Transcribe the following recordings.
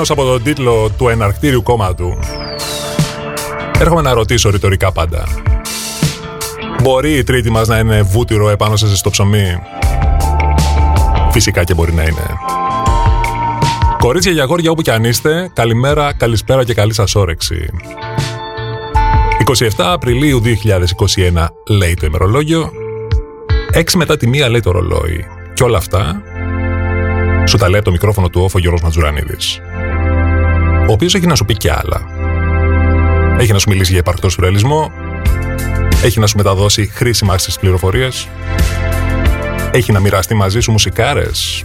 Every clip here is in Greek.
Ορμόμενος από τον τίτλο του εναρκτήριου κόμματου, έρχομαι να ρωτήσω ρητορικά πάντα. Μπορεί η τρίτη μας να είναι βούτυρο επάνω σε στο ψωμί; Φυσικά και μπορεί να είναι. Κορίτσια για αγόρια όπου κι αν είστε, καλημέρα, καλησπέρα και καλή σας όρεξη. 27 Απριλίου 2021 λέει το ημερολόγιο, 6 μετά τη μία λέει το ρολόι. Και όλα αυτά σου τα λέει από το μικρόφωνο του όφο Γιώργος Ματζουρανίδης. Ο οποίος έχει να σου πει κι άλλα. Έχει να σου μιλήσει για υπαρκτό σουρεαλισμό, έχει να σου μεταδώσει χρήσιμα στις πληροφορίες, έχει να μοιραστεί μαζί σου μουσικάρες,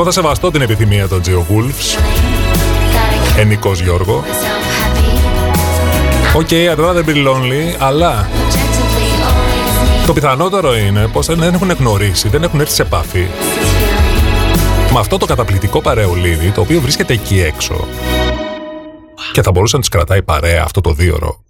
Εγώ θα σεβαστώ την επιθυμία των Geo Wolves. Ενικός Γιώργο. OK, okay, I'd rather be lonely, αλλά το πιθανότερο είναι πως δεν έχουν γνωρίσει, δεν έχουν έρθει σε επαφή με αυτό το καταπληκτικό παρεολίδι το οποίο βρίσκεται εκεί έξω και θα μπορούσε να τις κρατάει παρέα αυτό το δίωρο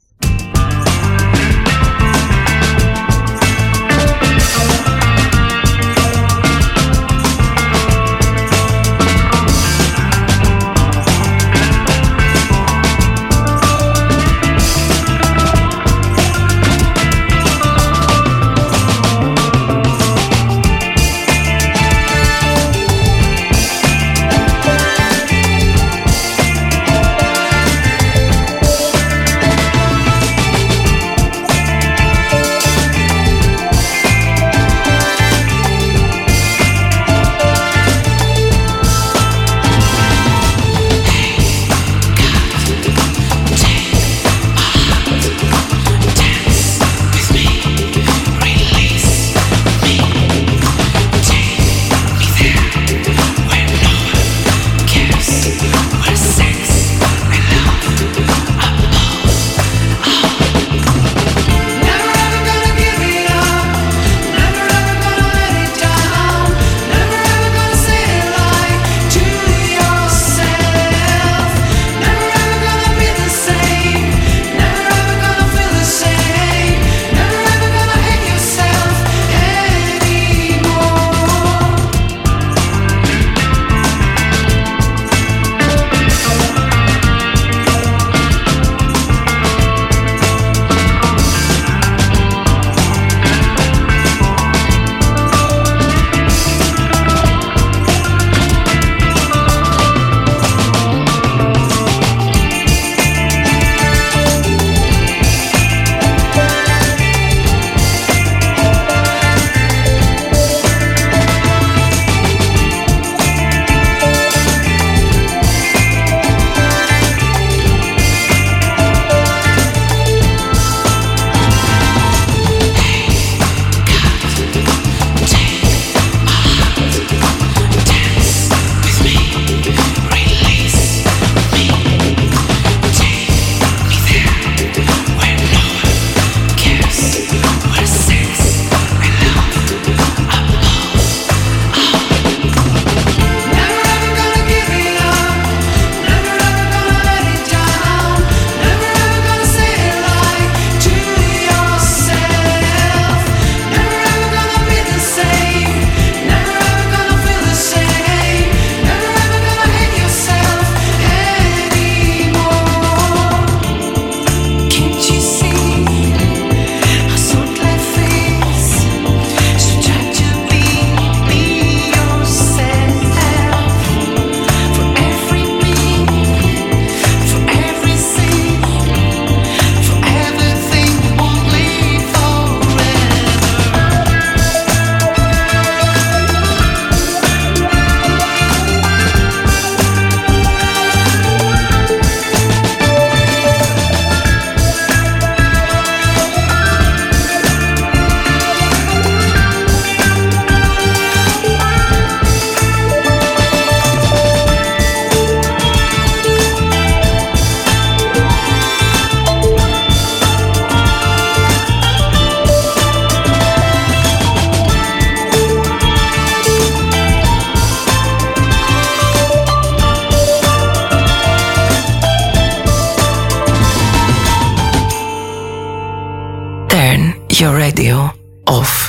off.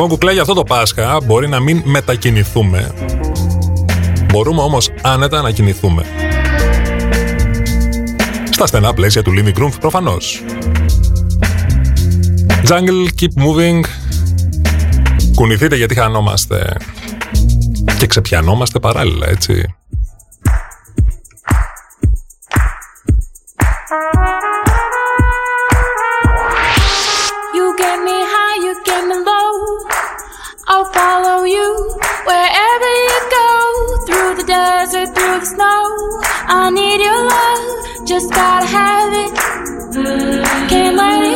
Radio off. για αυτό το Πάσχα μπορεί να μην μετακινηθούμε. Μπορούμε όμως άνετα να κινηθούμε. Στα στενά πλαίσια του Living Room προφανώς. Jungle, keep moving. Κουνηθείτε γιατί χανόμαστε. Και ξεπιανόμαστε παράλληλα, έτσι. makes. I need your love, just gotta have it. Can't let it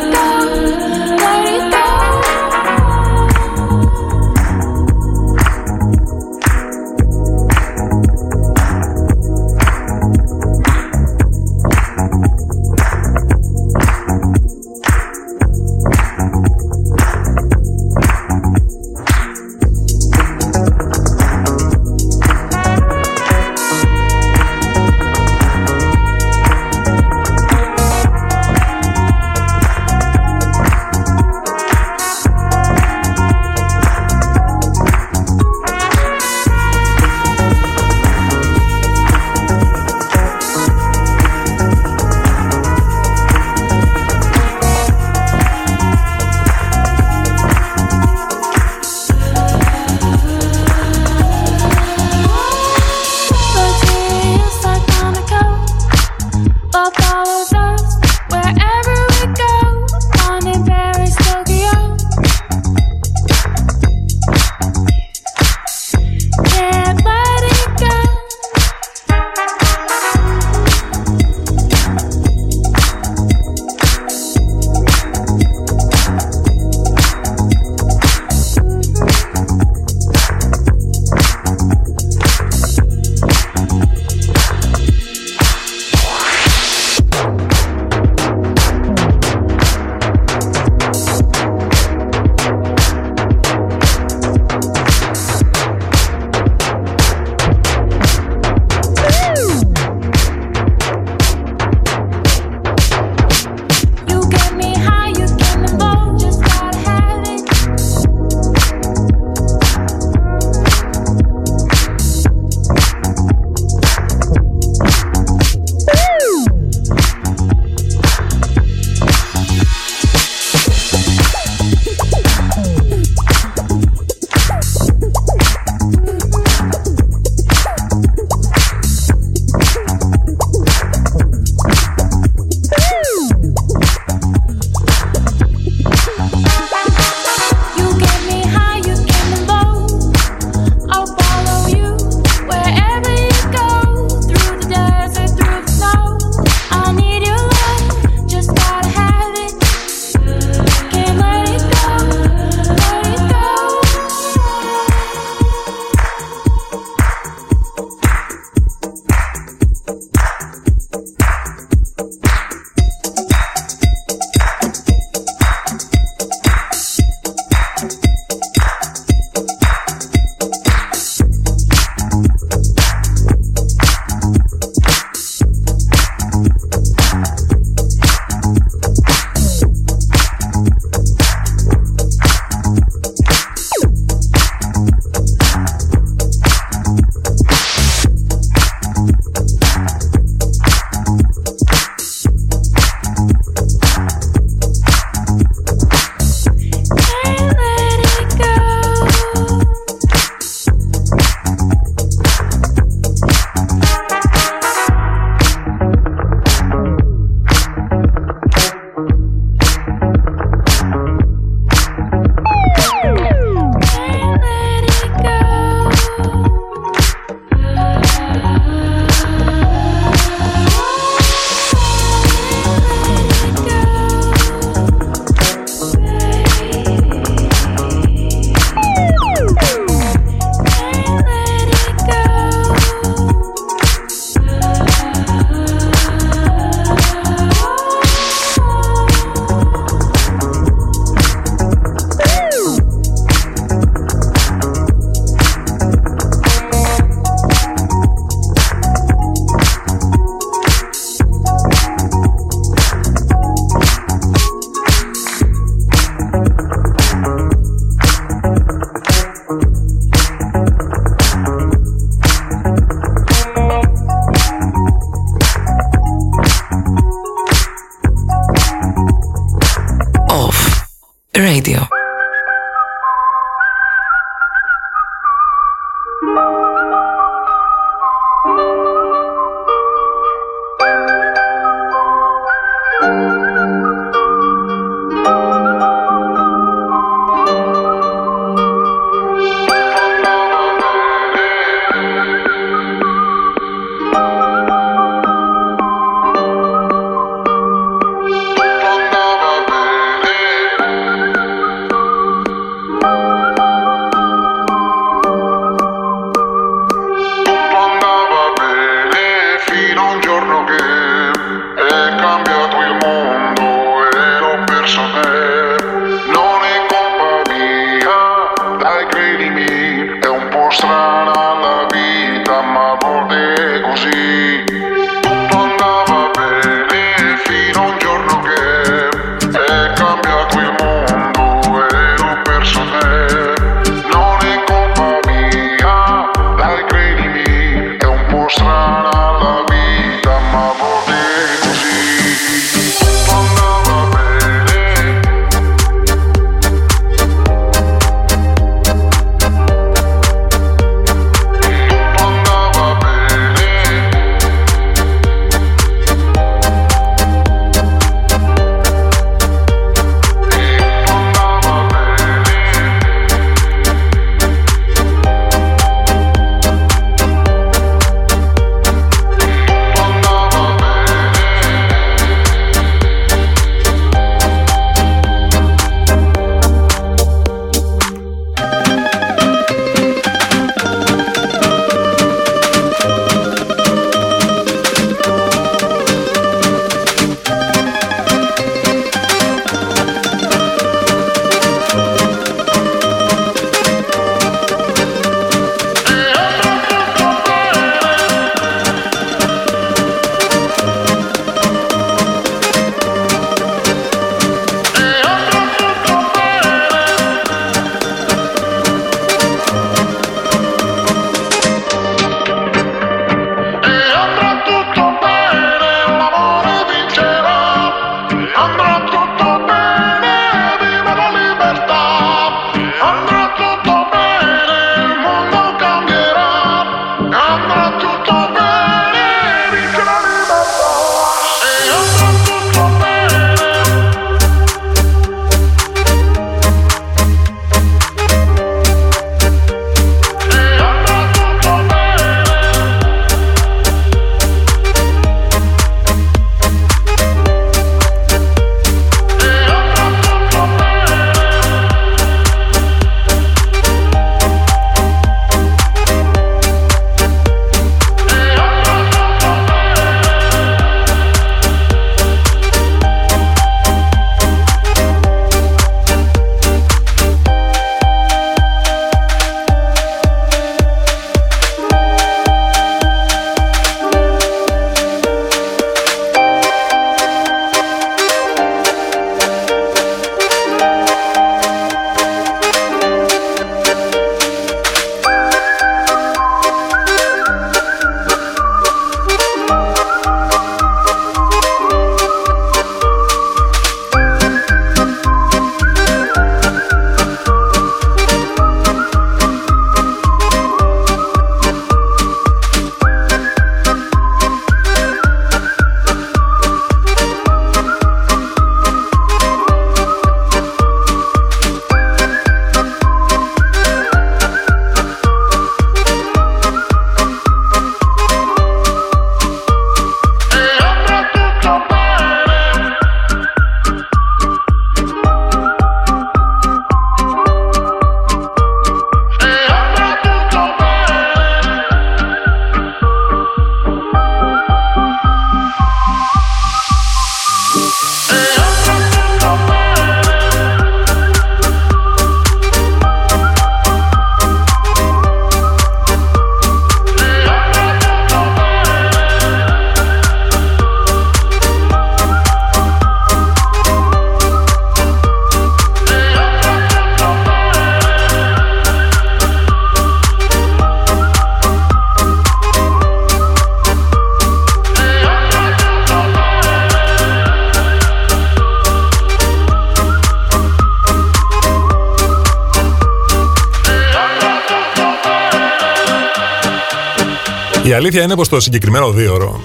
αλήθεια είναι πως το συγκεκριμένο δίωρο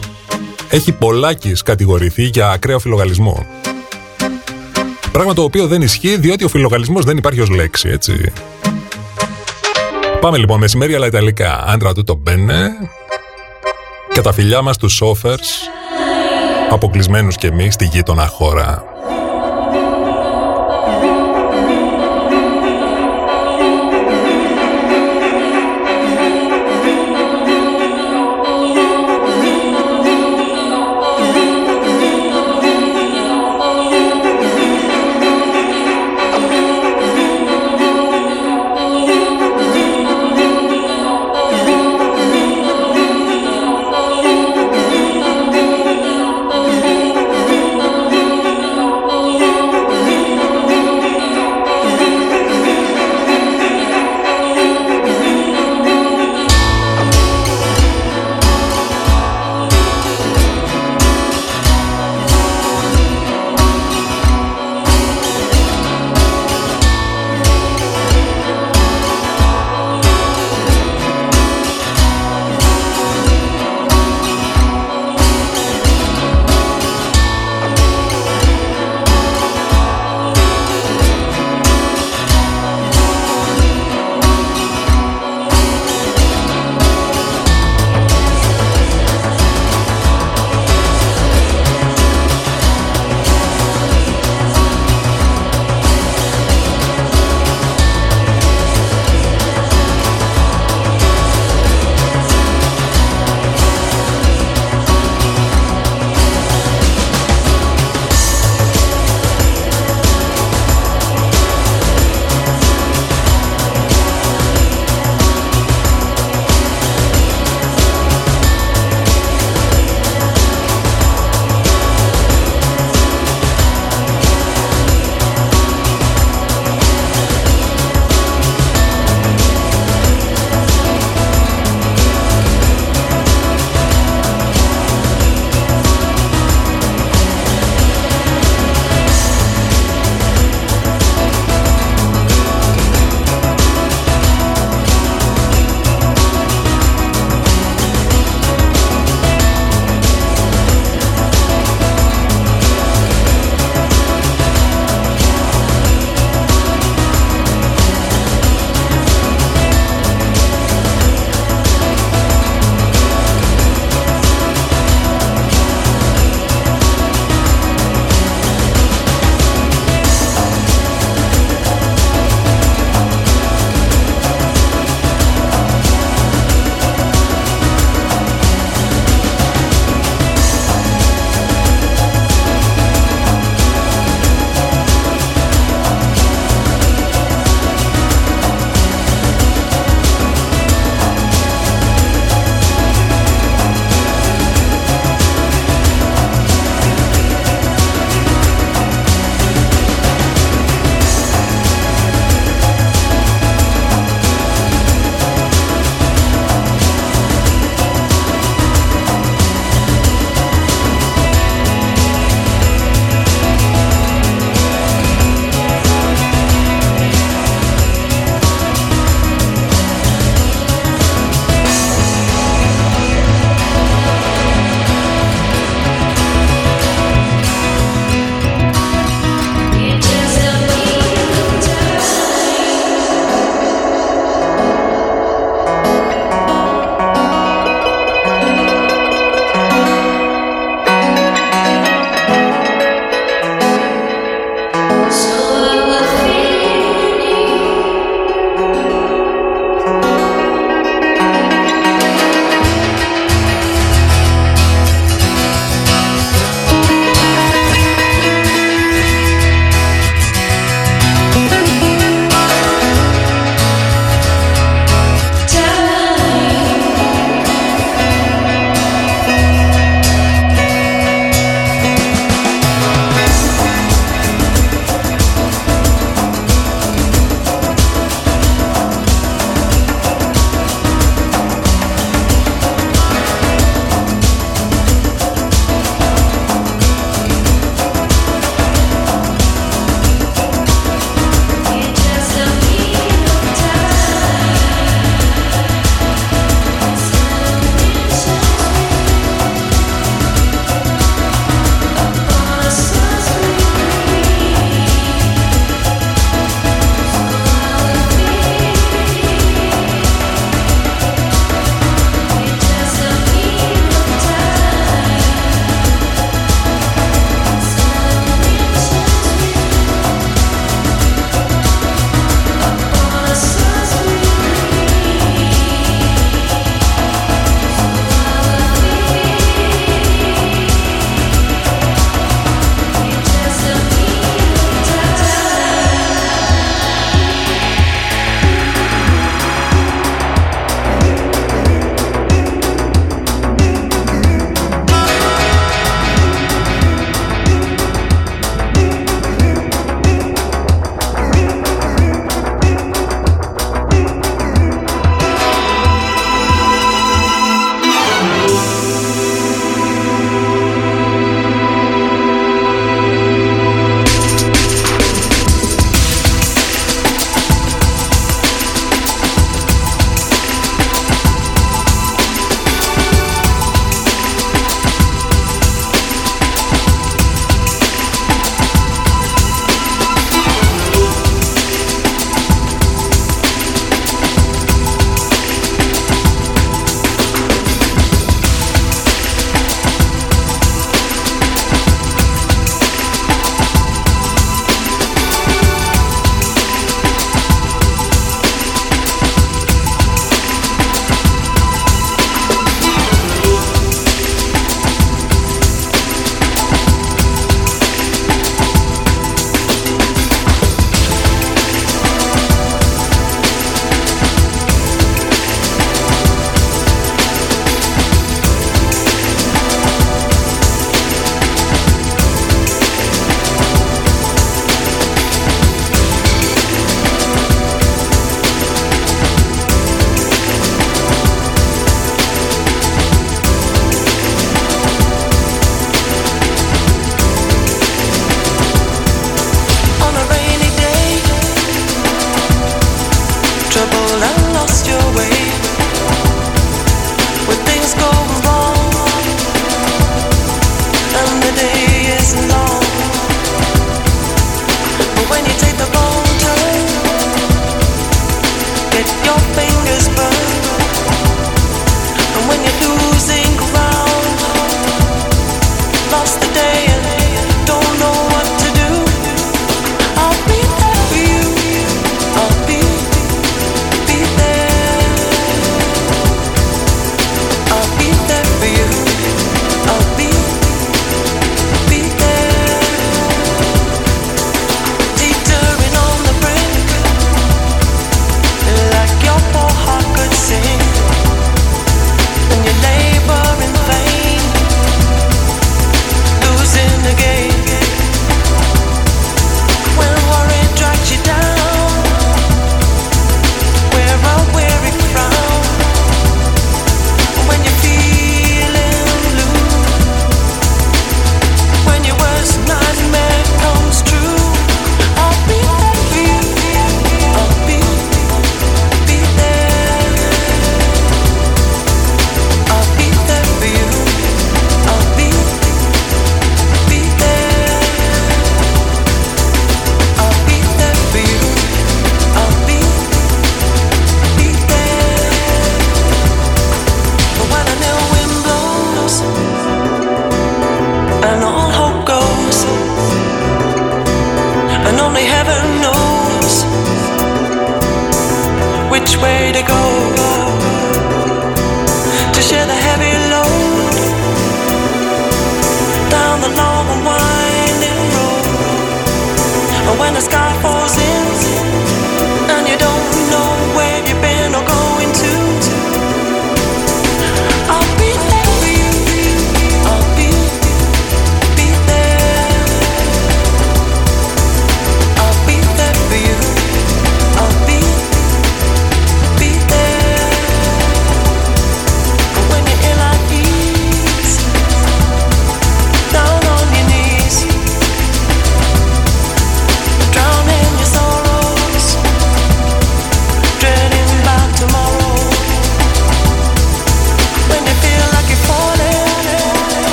έχει πολλάκις κατηγορηθεί για ακραίο φιλογαλισμό. Πράγμα το οποίο δεν ισχύει διότι ο φιλογαλισμός δεν υπάρχει ως λέξη, έτσι. Πάμε λοιπόν μεσημέρι αλλά ιταλικά. Άντρα του το μπαίνε. Και τα φιλιά μας τους σόφερς, αποκλεισμένους και εμείς στη γείτονα χώρα.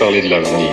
Parler de l'avenir.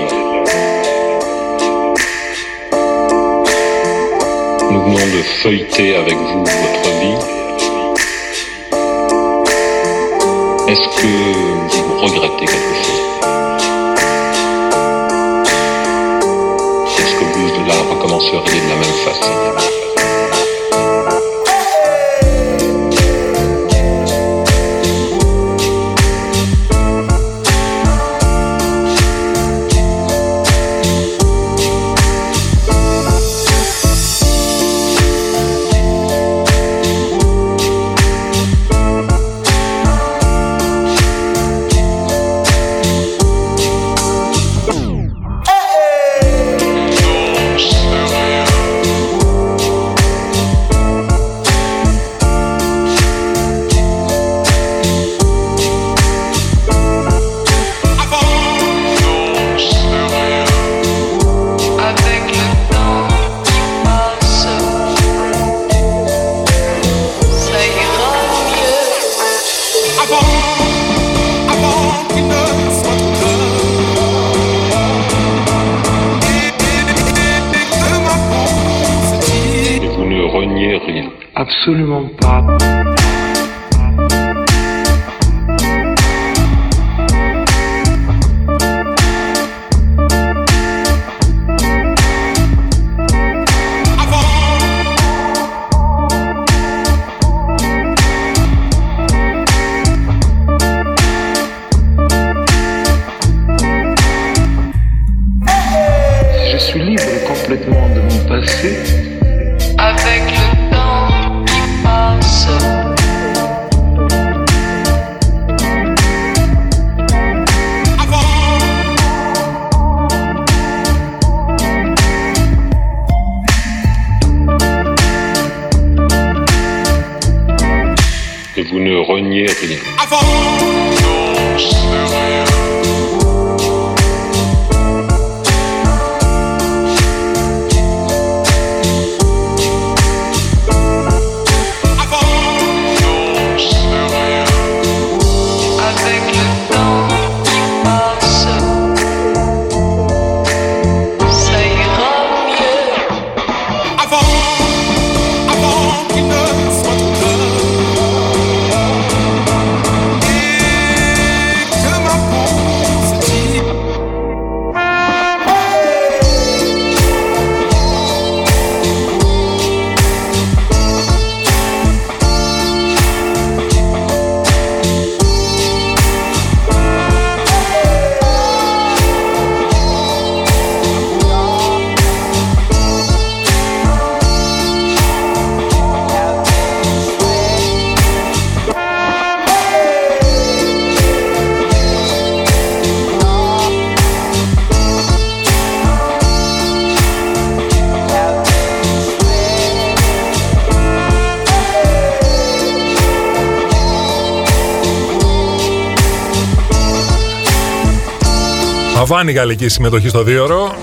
Αβάνη γαλλική συμμετοχή στο δίωρο.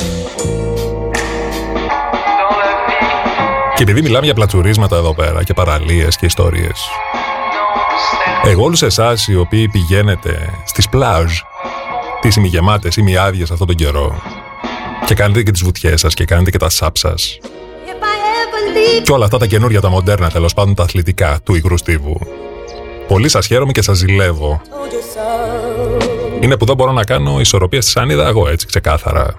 Και επειδή μιλάμε για πλατσουρίσματα εδώ πέρα και παραλίες και ιστορίες. Εγώ όλους εσάς οι οποίοι πηγαίνετε στις πλάζ, τις ημιγεμάτες ή μη άδειες αυτόν τον καιρό και κάνετε και τις βουτιές σας και κάνετε και τα σάπ σας και όλα αυτά τα καινούρια, τα μοντέρνα τέλος πάντων, τα αθλητικά του υγρού στίβου. Πολύ σας χαίρομαι και σας ζηλεύω. Είναι που δεν μπορώ να κάνω ισορροπία στη σανίδα εγώ έτσι ξεκάθαρα.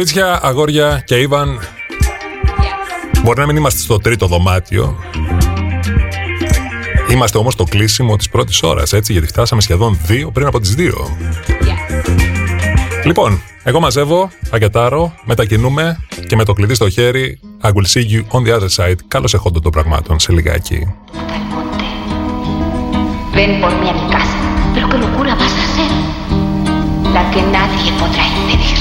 Κορίτσια, αγόρια και Ιβαν, Yes. μπορεί να μην είμαστε στο τρίτο δωμάτιο. Είμαστε όμως στο κλείσιμο της πρώτης ώρας, έτσι, γιατί φτάσαμε σχεδόν δύο πριν από τις δύο. Yes. Λοιπόν, εγώ μαζεύω, αγκετάρω, μετακινούμε και με το κλειδί στο χέρι, I will see you on the other side. Καλώς εχόντων των πραγμάτων σε λιγάκι. al monte. Ven por mí a mi casa. Pero qué locura vas a hacer. La que nadie podrá impedir.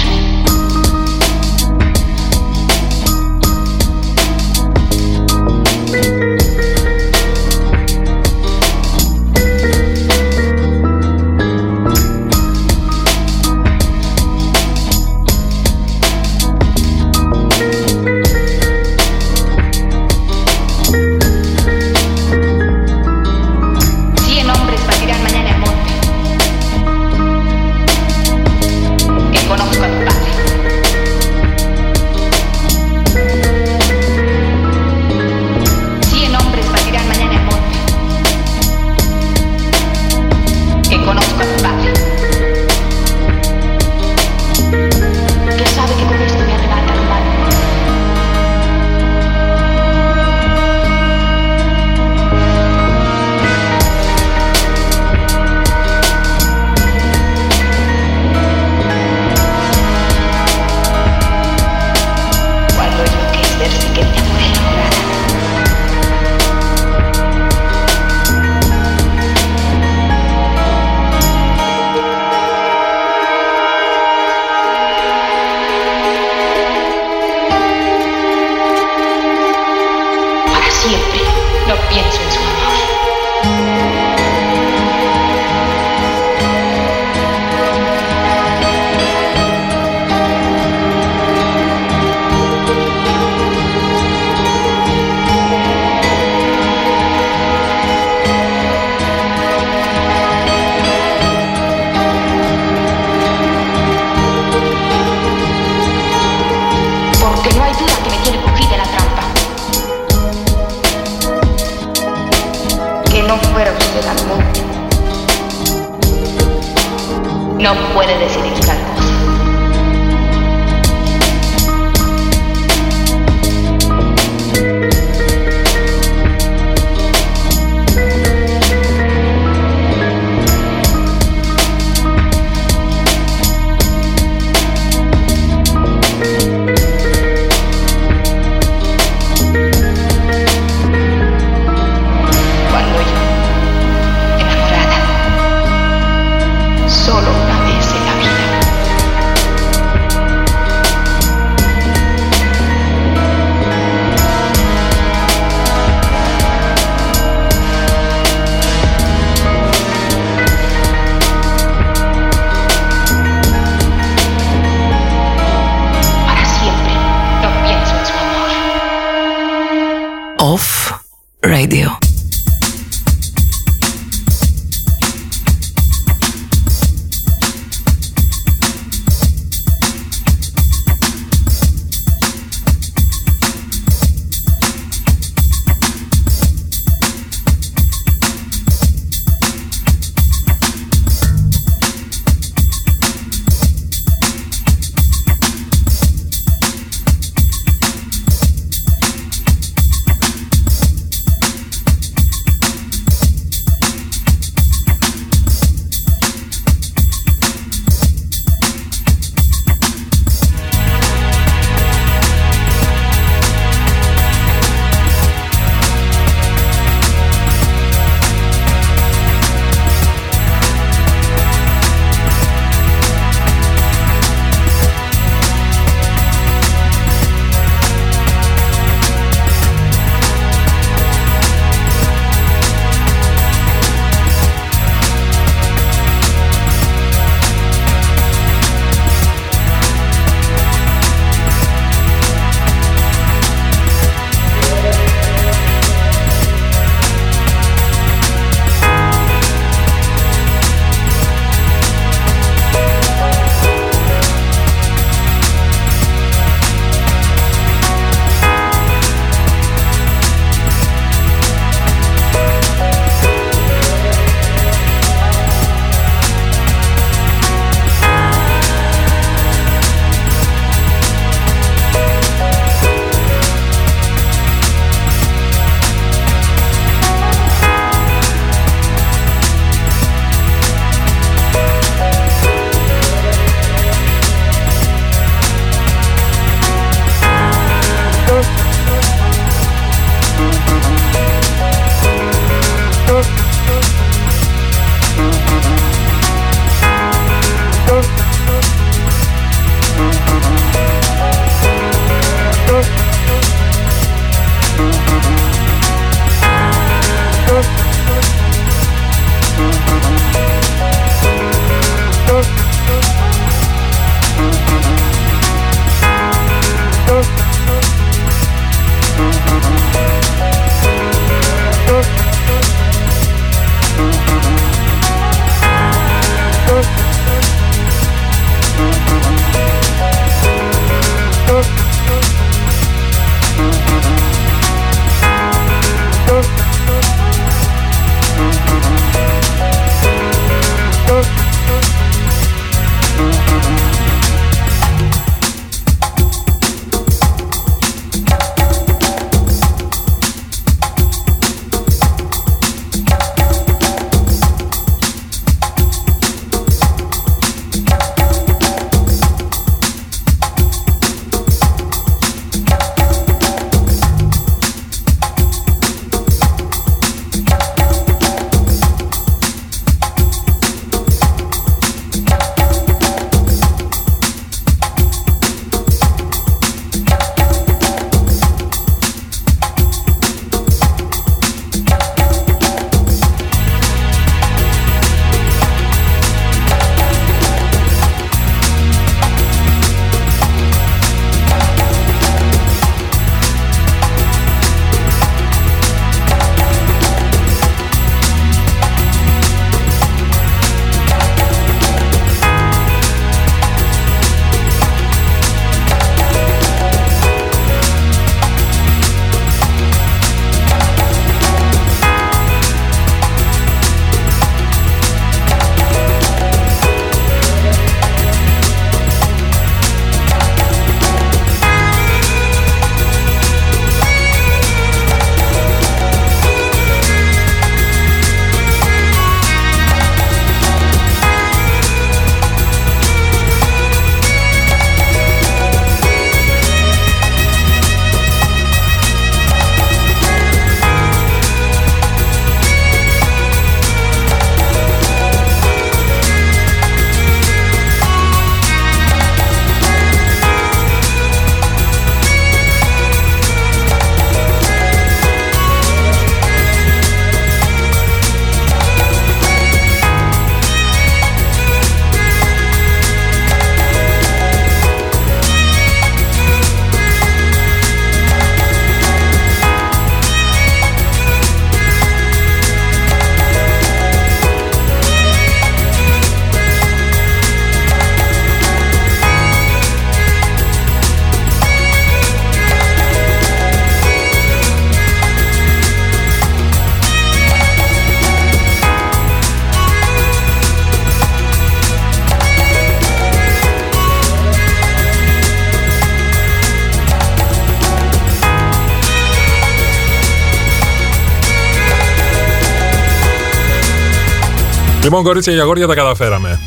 Λοιπόν, κορίτσια και αγόρια, τα καταφέραμε.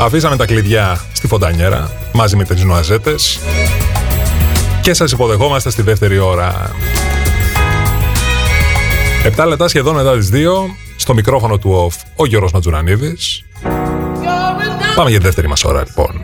Αφήσαμε τα κλειδιά στη φοντανιέρα μαζί με τις νοαζέτες και σας υποδεχόμαστε στη δεύτερη ώρα. Επτά λεπτά σχεδόν μετά τις δύο, στο μικρόφωνο του OFF ο Γιώργος Ματζουρανίδης. Πάμε για τη δεύτερη μας ώρα λοιπόν.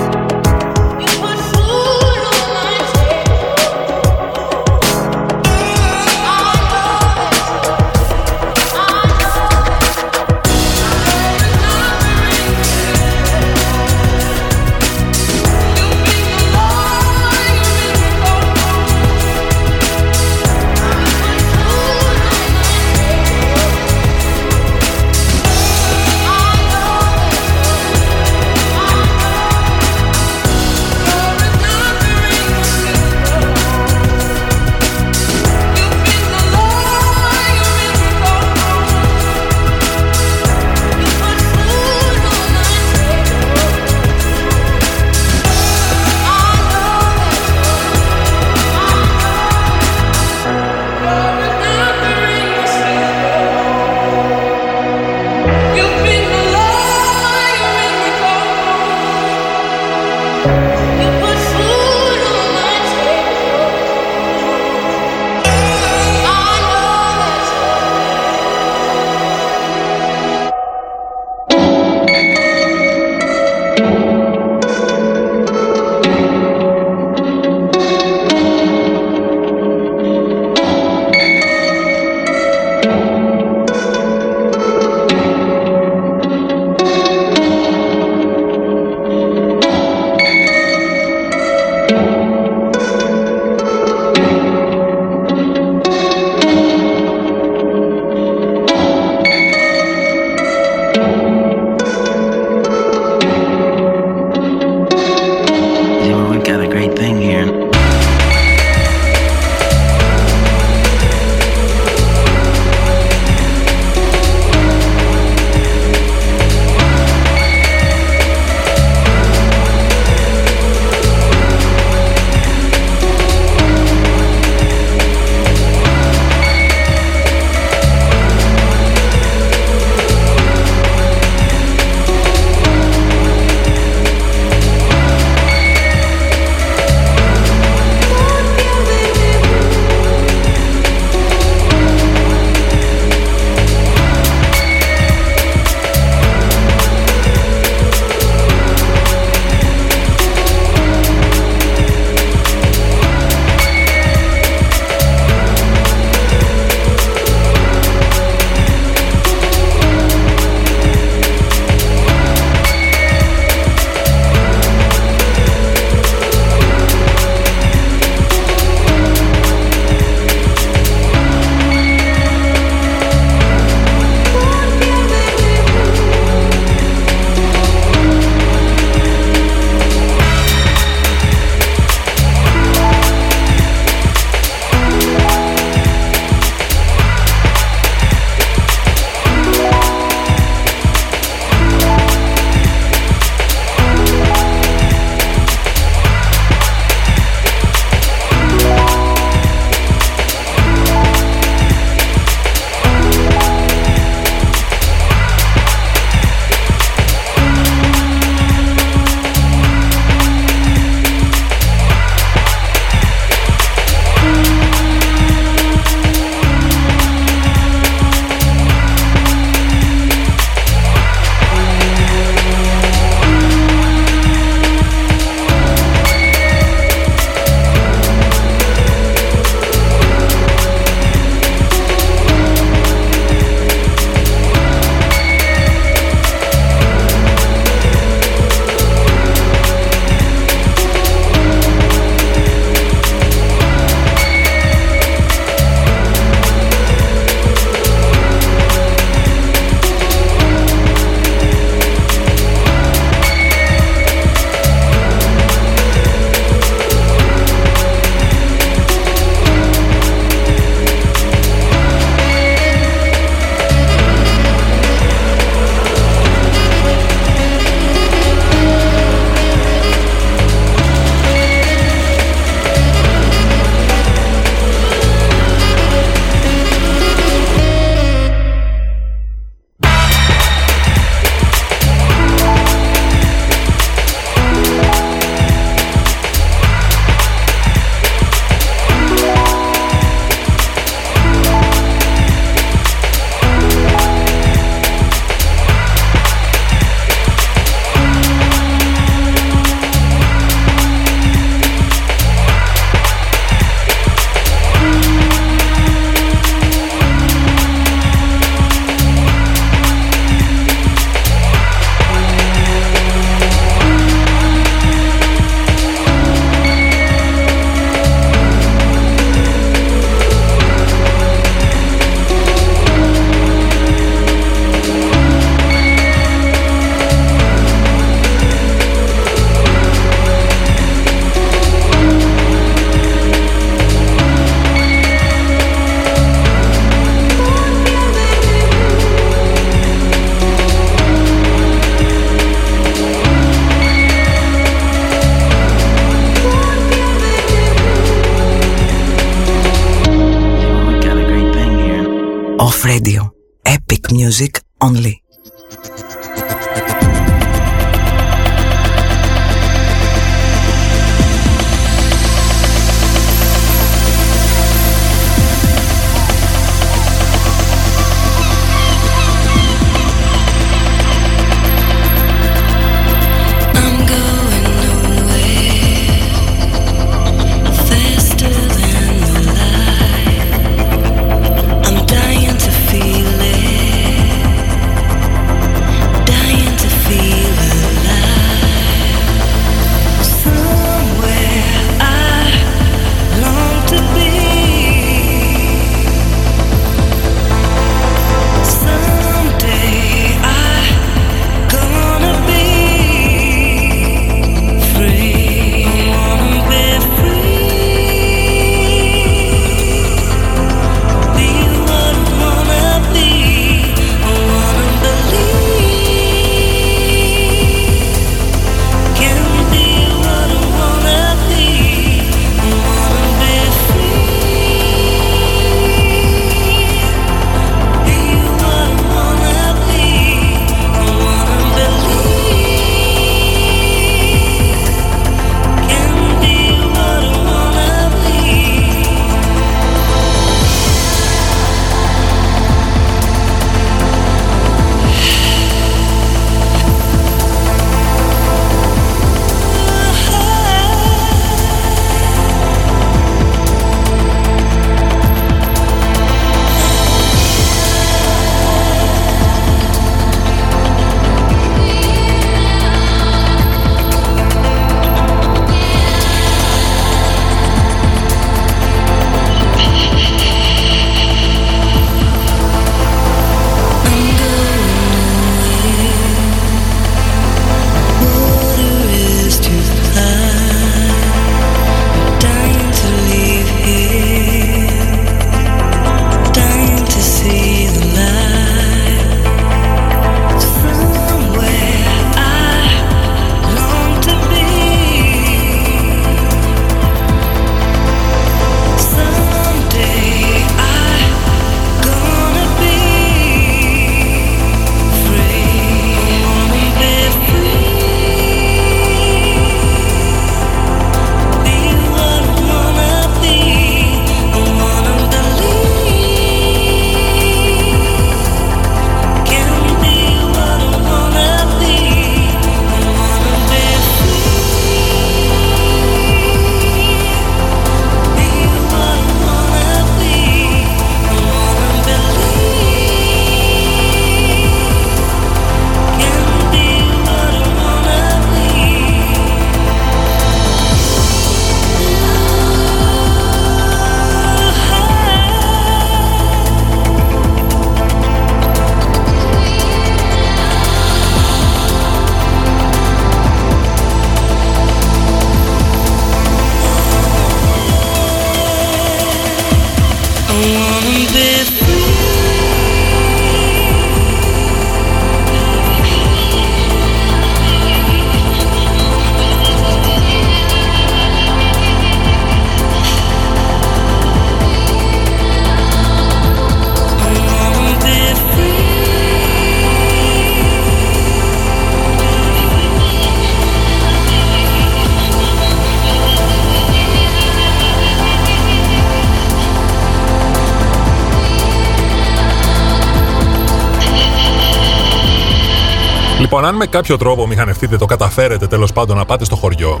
Λοιπόν, αν με κάποιο τρόπο μηχανευτείτε το καταφέρετε τέλος πάντων να πάτε στο χωριό.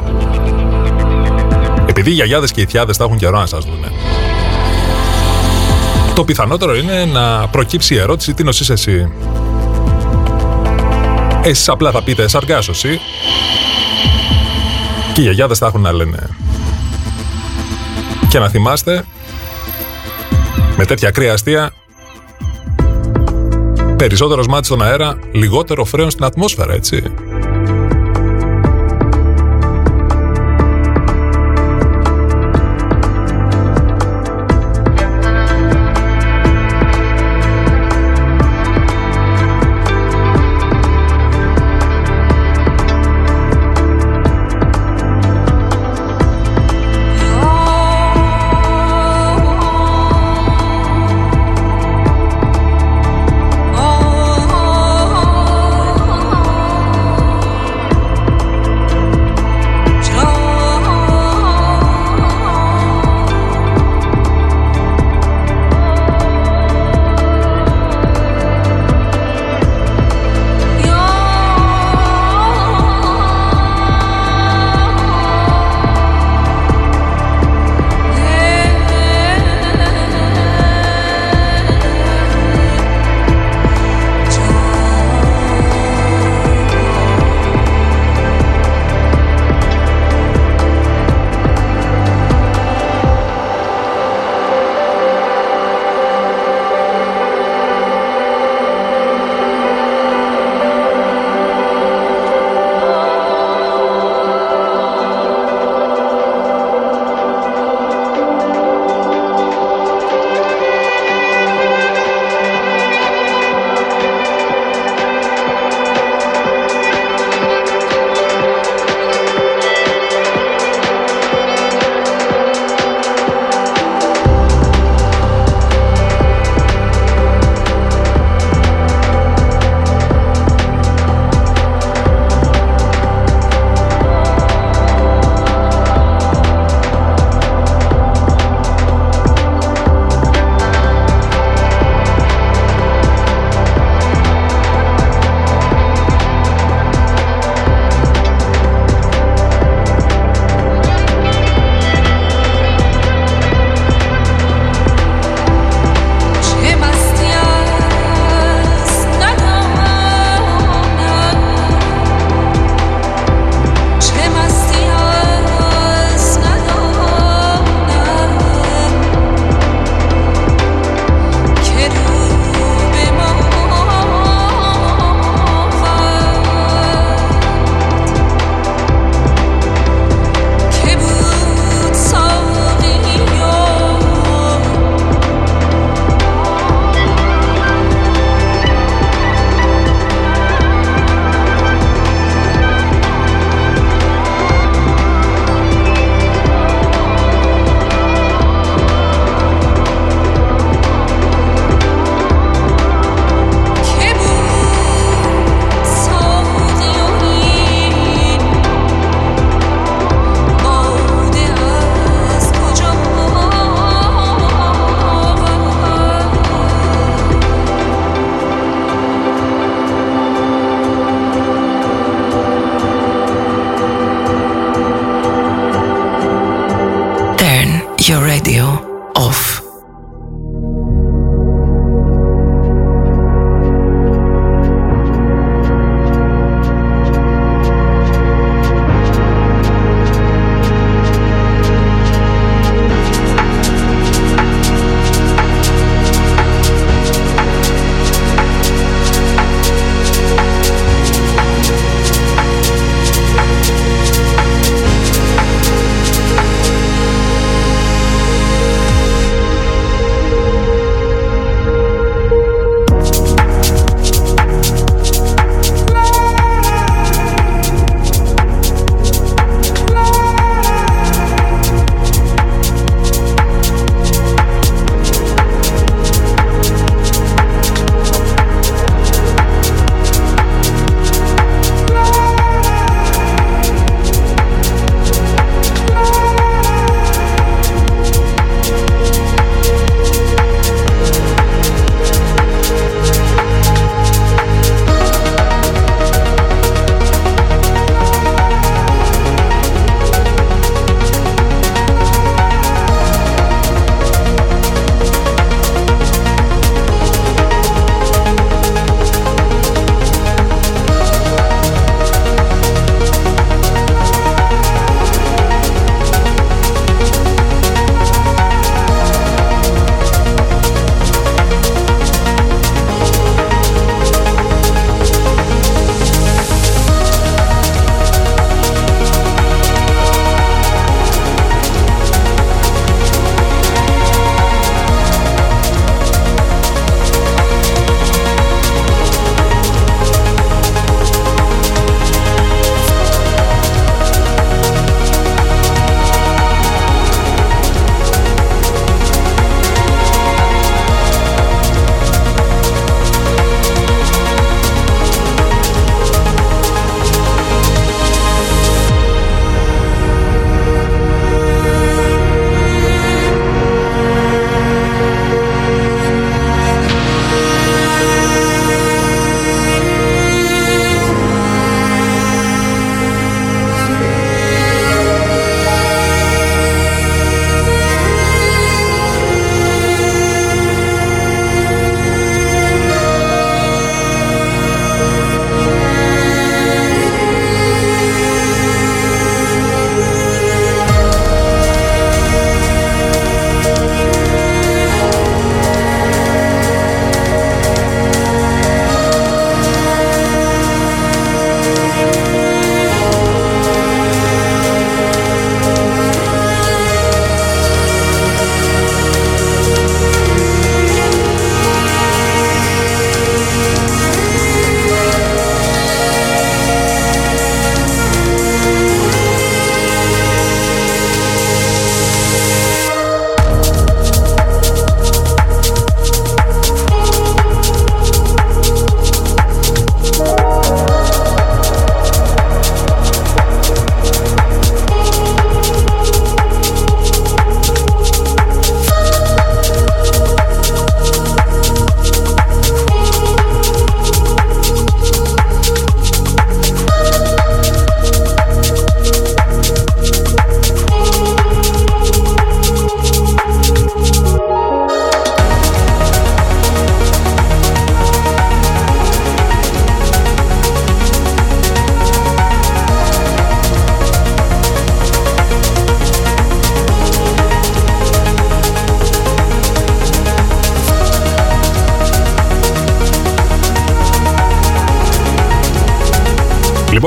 Επειδή οι γιαγιάδες και οι θιάδε θα έχουν καιρό να σας δούνε. Το πιθανότερο είναι να προκύψει η ερώτηση τι νοσείς εσύ; Εσείς απλά θα πείτε σαργάσωση και οι γιαγιάδες θα έχουν να λένε. Και να θυμάστε με τέτοια ακραία αστεία περισσότερος μάτι στον αέρα, λιγότερο φρέον στην ατμόσφαιρα, έτσι.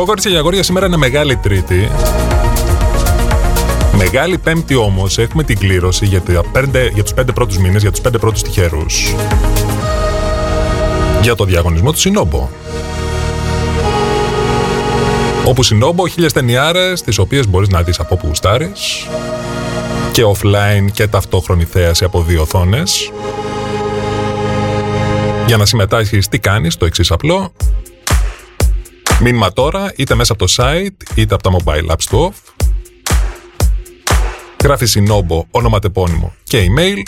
Κορίτσια και αγόρια, σήμερα είναι μεγάλη Τρίτη. Μεγάλη Πέμπτη όμως έχουμε την κλήρωση για, τα πέντε, για τους πέντε πρώτους μήνες, για τους πέντε πρώτους τυχερούς. Για το διαγωνισμό του Συνόμπο. Όπου Συνόμπο, χίλιες ταινιάρες, τις οποίες μπορείς να δεις από όπου γουστάρεις. Και offline και ταυτόχρονη θέαση από δύο οθόνες. Για να συμμετάσχεις τι κάνεις, το εξής απλό. Μήνυμα τώρα, είτε μέσα από το site, είτε από τα mobile apps του off. Γράφεις συνόμπο, ονοματεπώνυμο και email.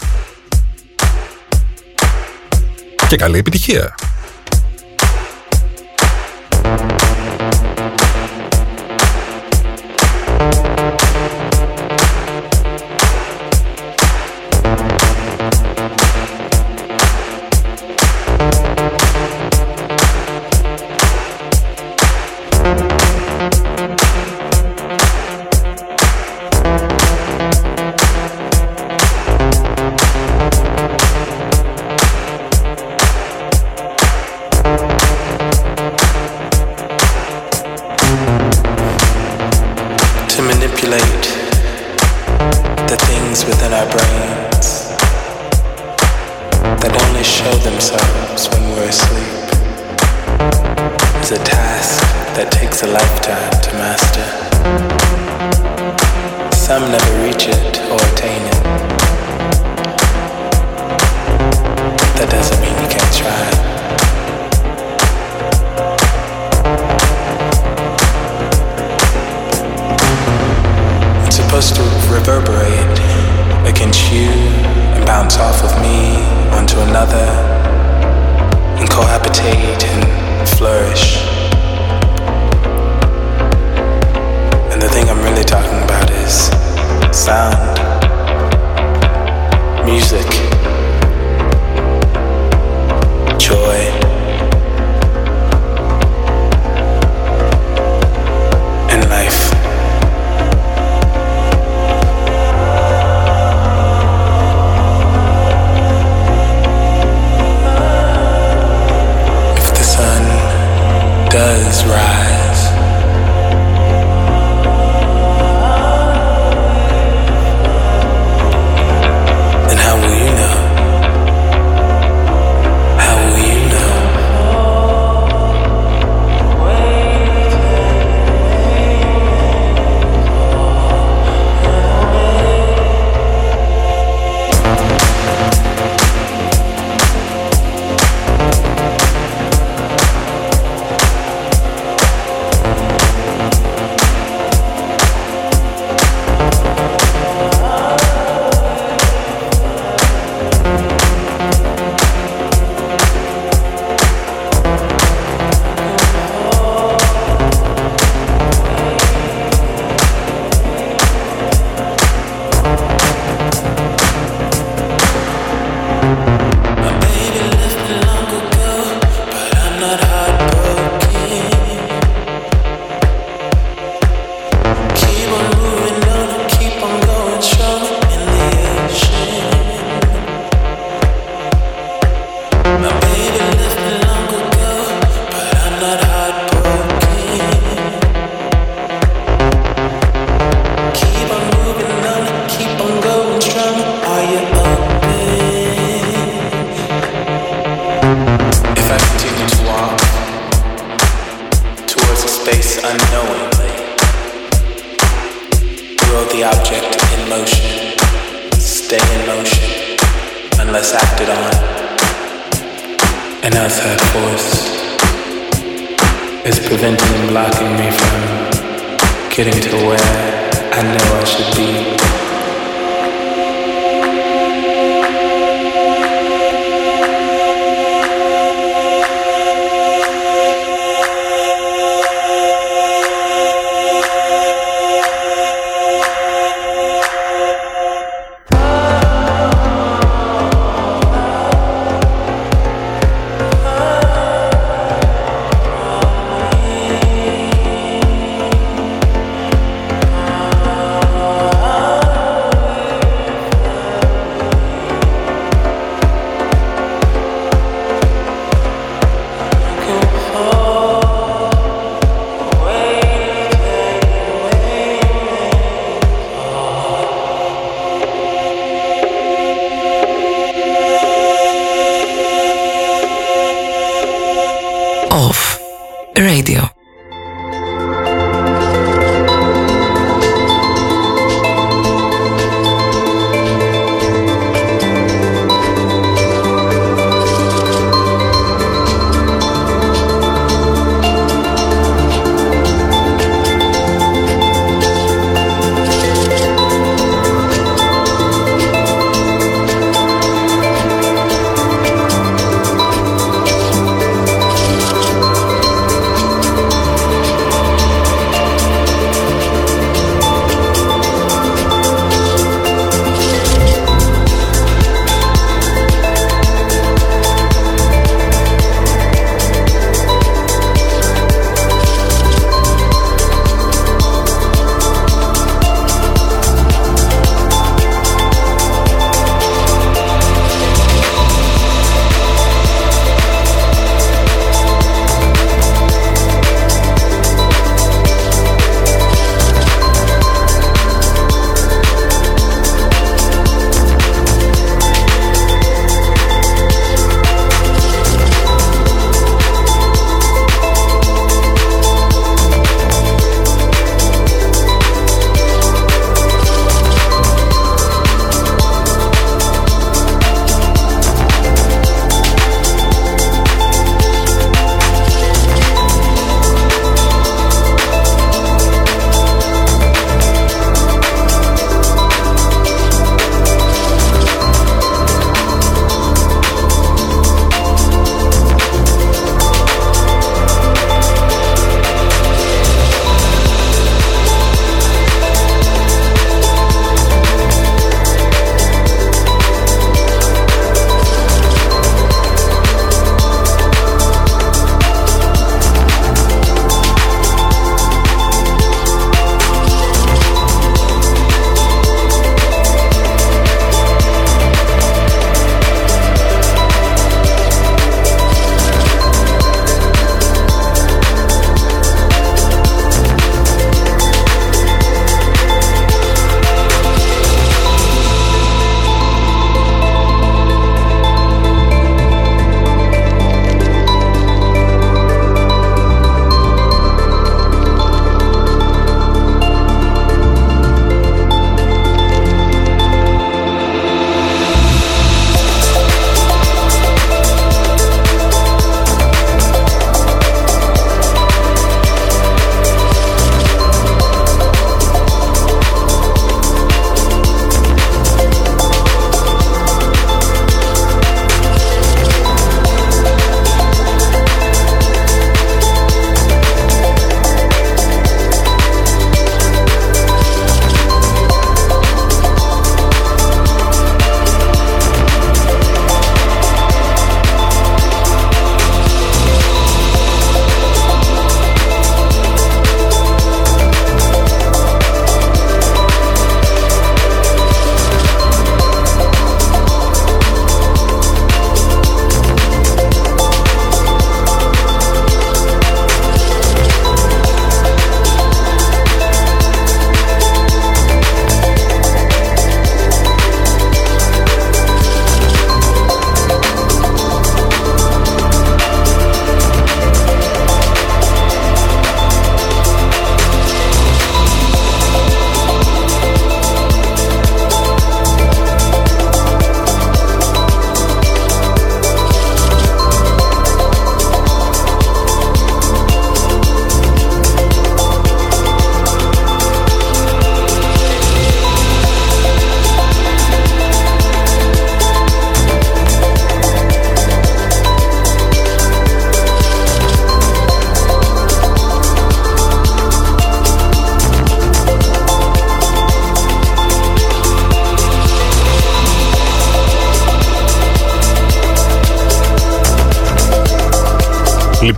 Και καλή επιτυχία!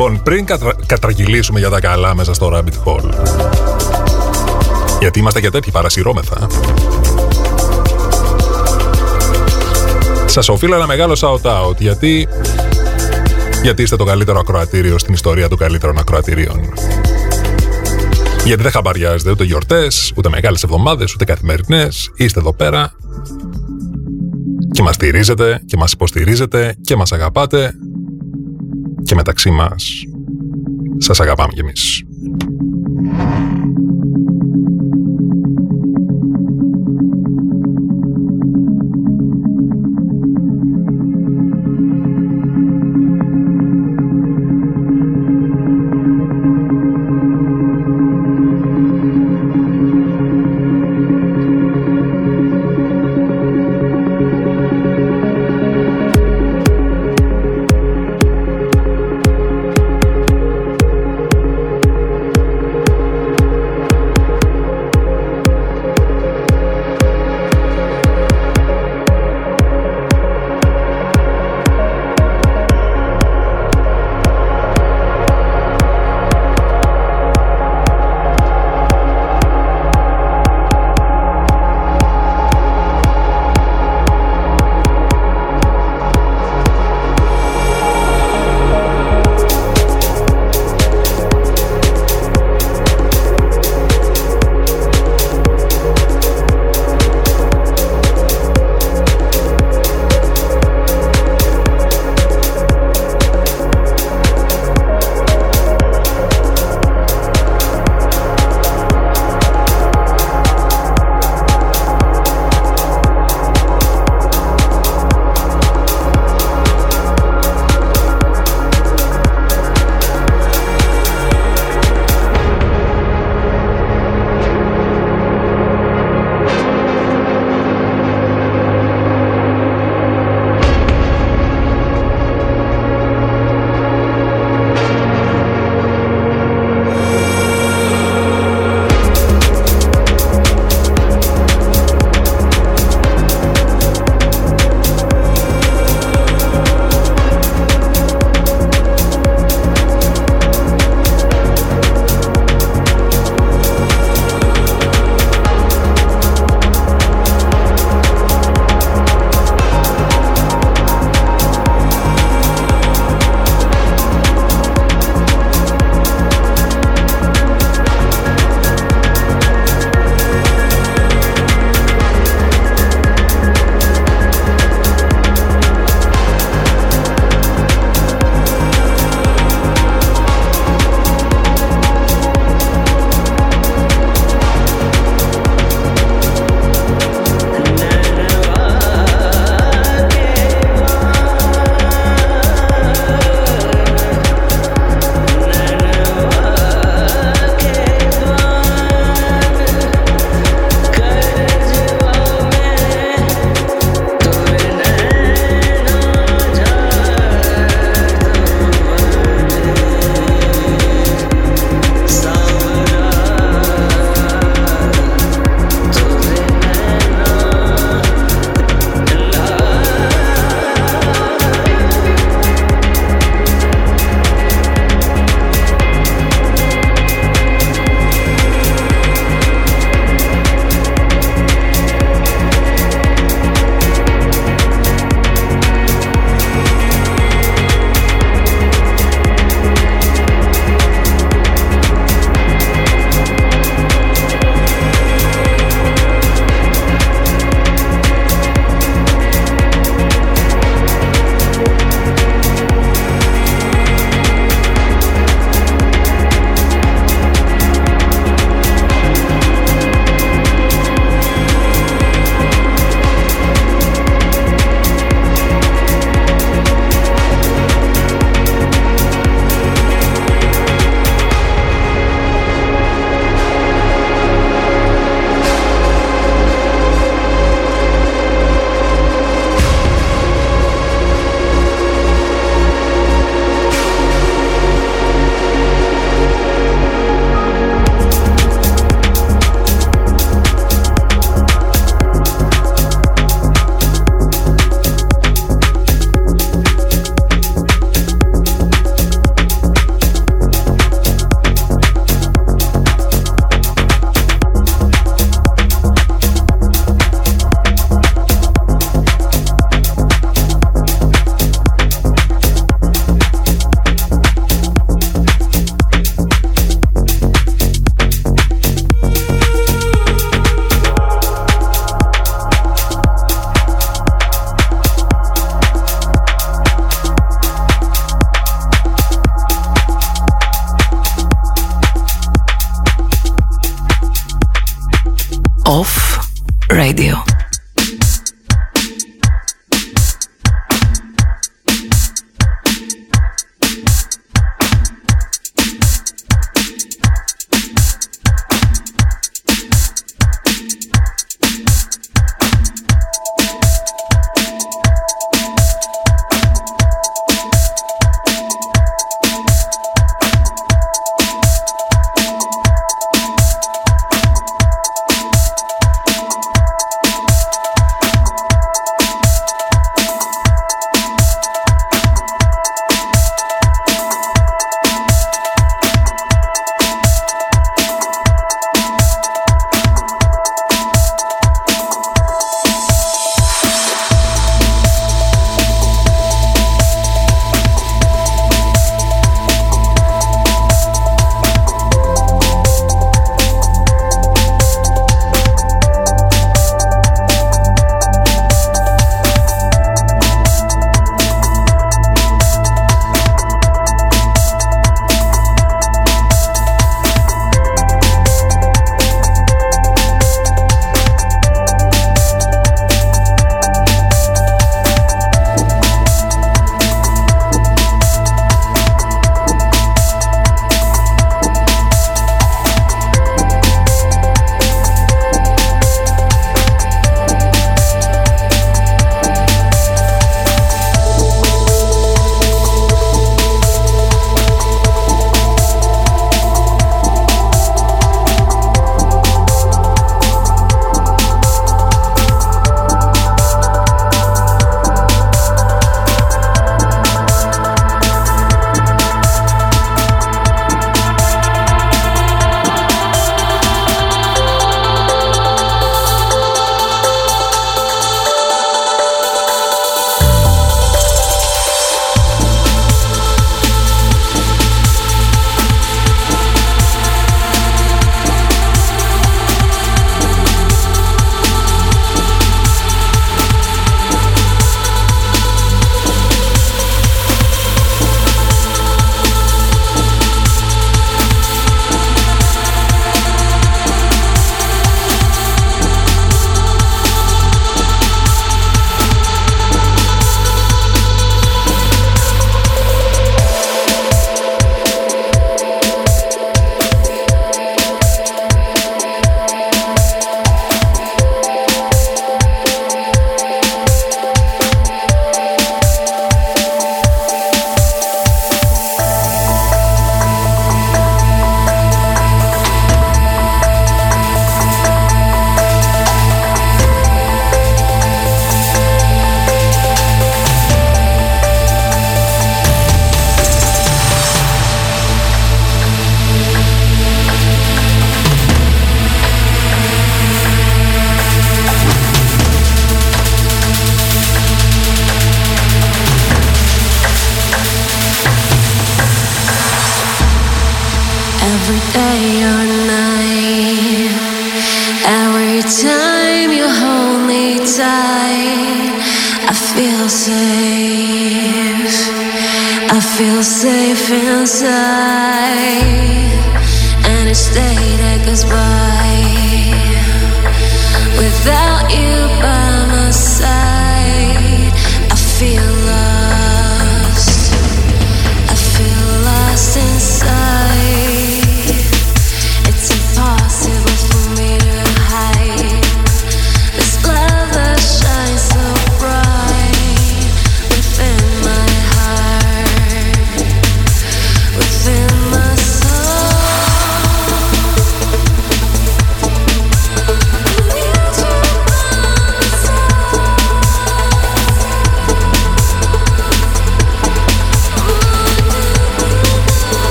Λοιπόν, πριν κατρα... κατρακυλήσουμε για τα καλά μέσα στο Rabbit Hole, γιατί είμαστε και τέτοιοι παρασυρώμεθα, σας οφείλω ένα μεγάλο shout-out, γιατί... γιατί είστε το καλύτερο ακροατήριο στην ιστορία των καλύτερων ακροατηρίων. Γιατί δεν χαμπαριάζετε ούτε γιορτές, ούτε μεγάλες εβδομάδες, ούτε καθημερινές. Είστε εδώ πέρα και μας στηρίζετε και μας υποστηρίζετε και μας αγαπάτε και μεταξύ μας σας αγαπάμε κι εμείς.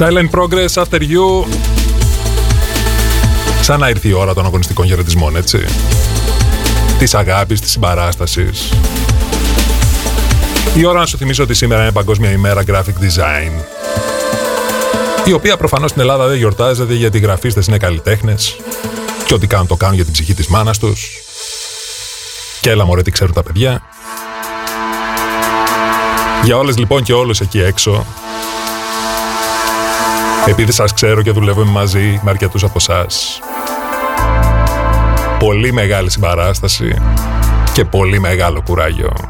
Silent Progress After You. Σαν να ήρθε η ώρα των αγωνιστικών χαιρετισμών, έτσι. Της αγάπης, της συμπαράστασης. Η ώρα να σου θυμίσω ότι σήμερα είναι Παγκόσμια ημέρα Graphic Design. Η οποία προφανώς στην Ελλάδα δεν γιορτάζεται γιατί οι γραφίστες είναι καλλιτέχνες. Και ό,τι κάνουν το κάνουν για την ψυχή της μάνας τους. Και έλα μωρέ τι ξέρουν τα παιδιά. Για όλες λοιπόν και όλους εκεί έξω επειδή σας ξέρω και δουλεύουμε μαζί με αρκετούς από εσά. Πολύ μεγάλη συμπαράσταση και πολύ μεγάλο κουράγιο.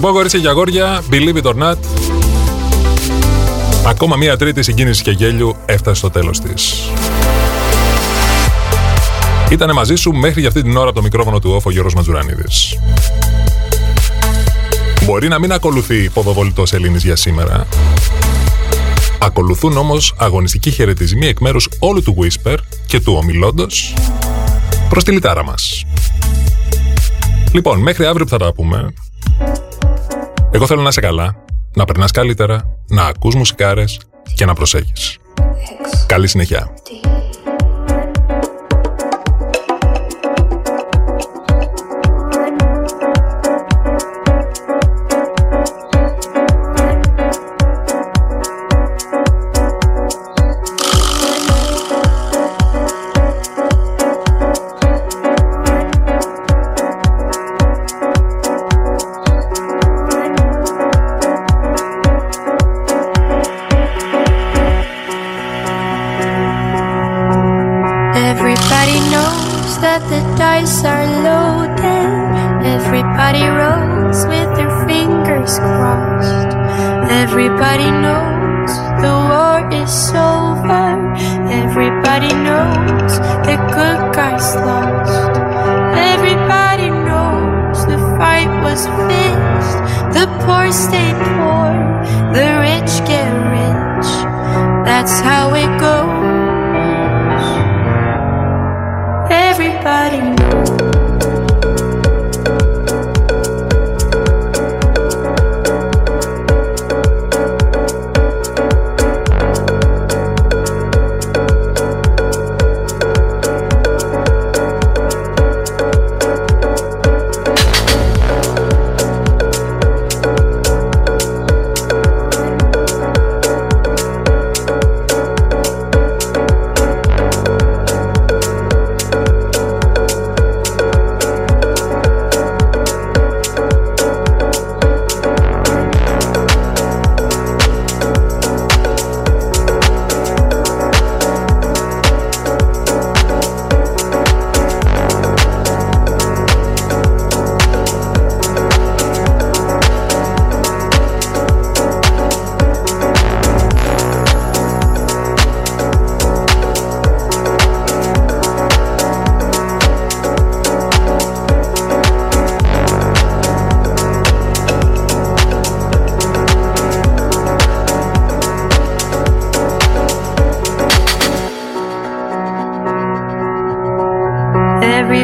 Λοιπόν, κορίτσια και αγόρια, believe it or not, ακόμα μία τρίτη συγκίνηση και γέλιου έφτασε στο τέλος της. Ήτανε μαζί σου μέχρι για αυτή την ώρα από το μικρόφωνο του όφο Γιώργος Ματζουρανίδης. Μπορεί να μην ακολουθεί ποδοβολητός Ελλήνης για σήμερα. Ακολουθούν όμως αγωνιστικοί χαιρετισμοί εκ μέρους όλου του Whisper και του ομιλώντος προς τη λιτάρα μας. Λοιπόν, μέχρι αύριο που θα τα πούμε, εγώ θέλω να είσαι καλά, να περνάς καλύτερα, να ακούς μουσικάρες και να προσέχεις. Καλή συνέχεια.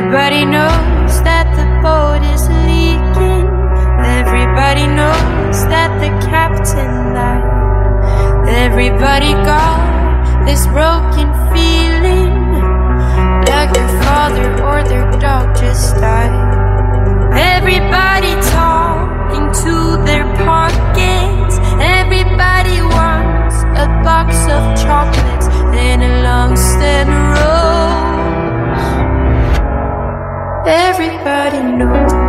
Everybody knows that the boat is leaking. Everybody knows that the captain died. Everybody got this broken feeling like their father or their dog just died. Everybody talking to their pockets. Everybody wants a box of chocolates and a long stem rose. Everybody knows.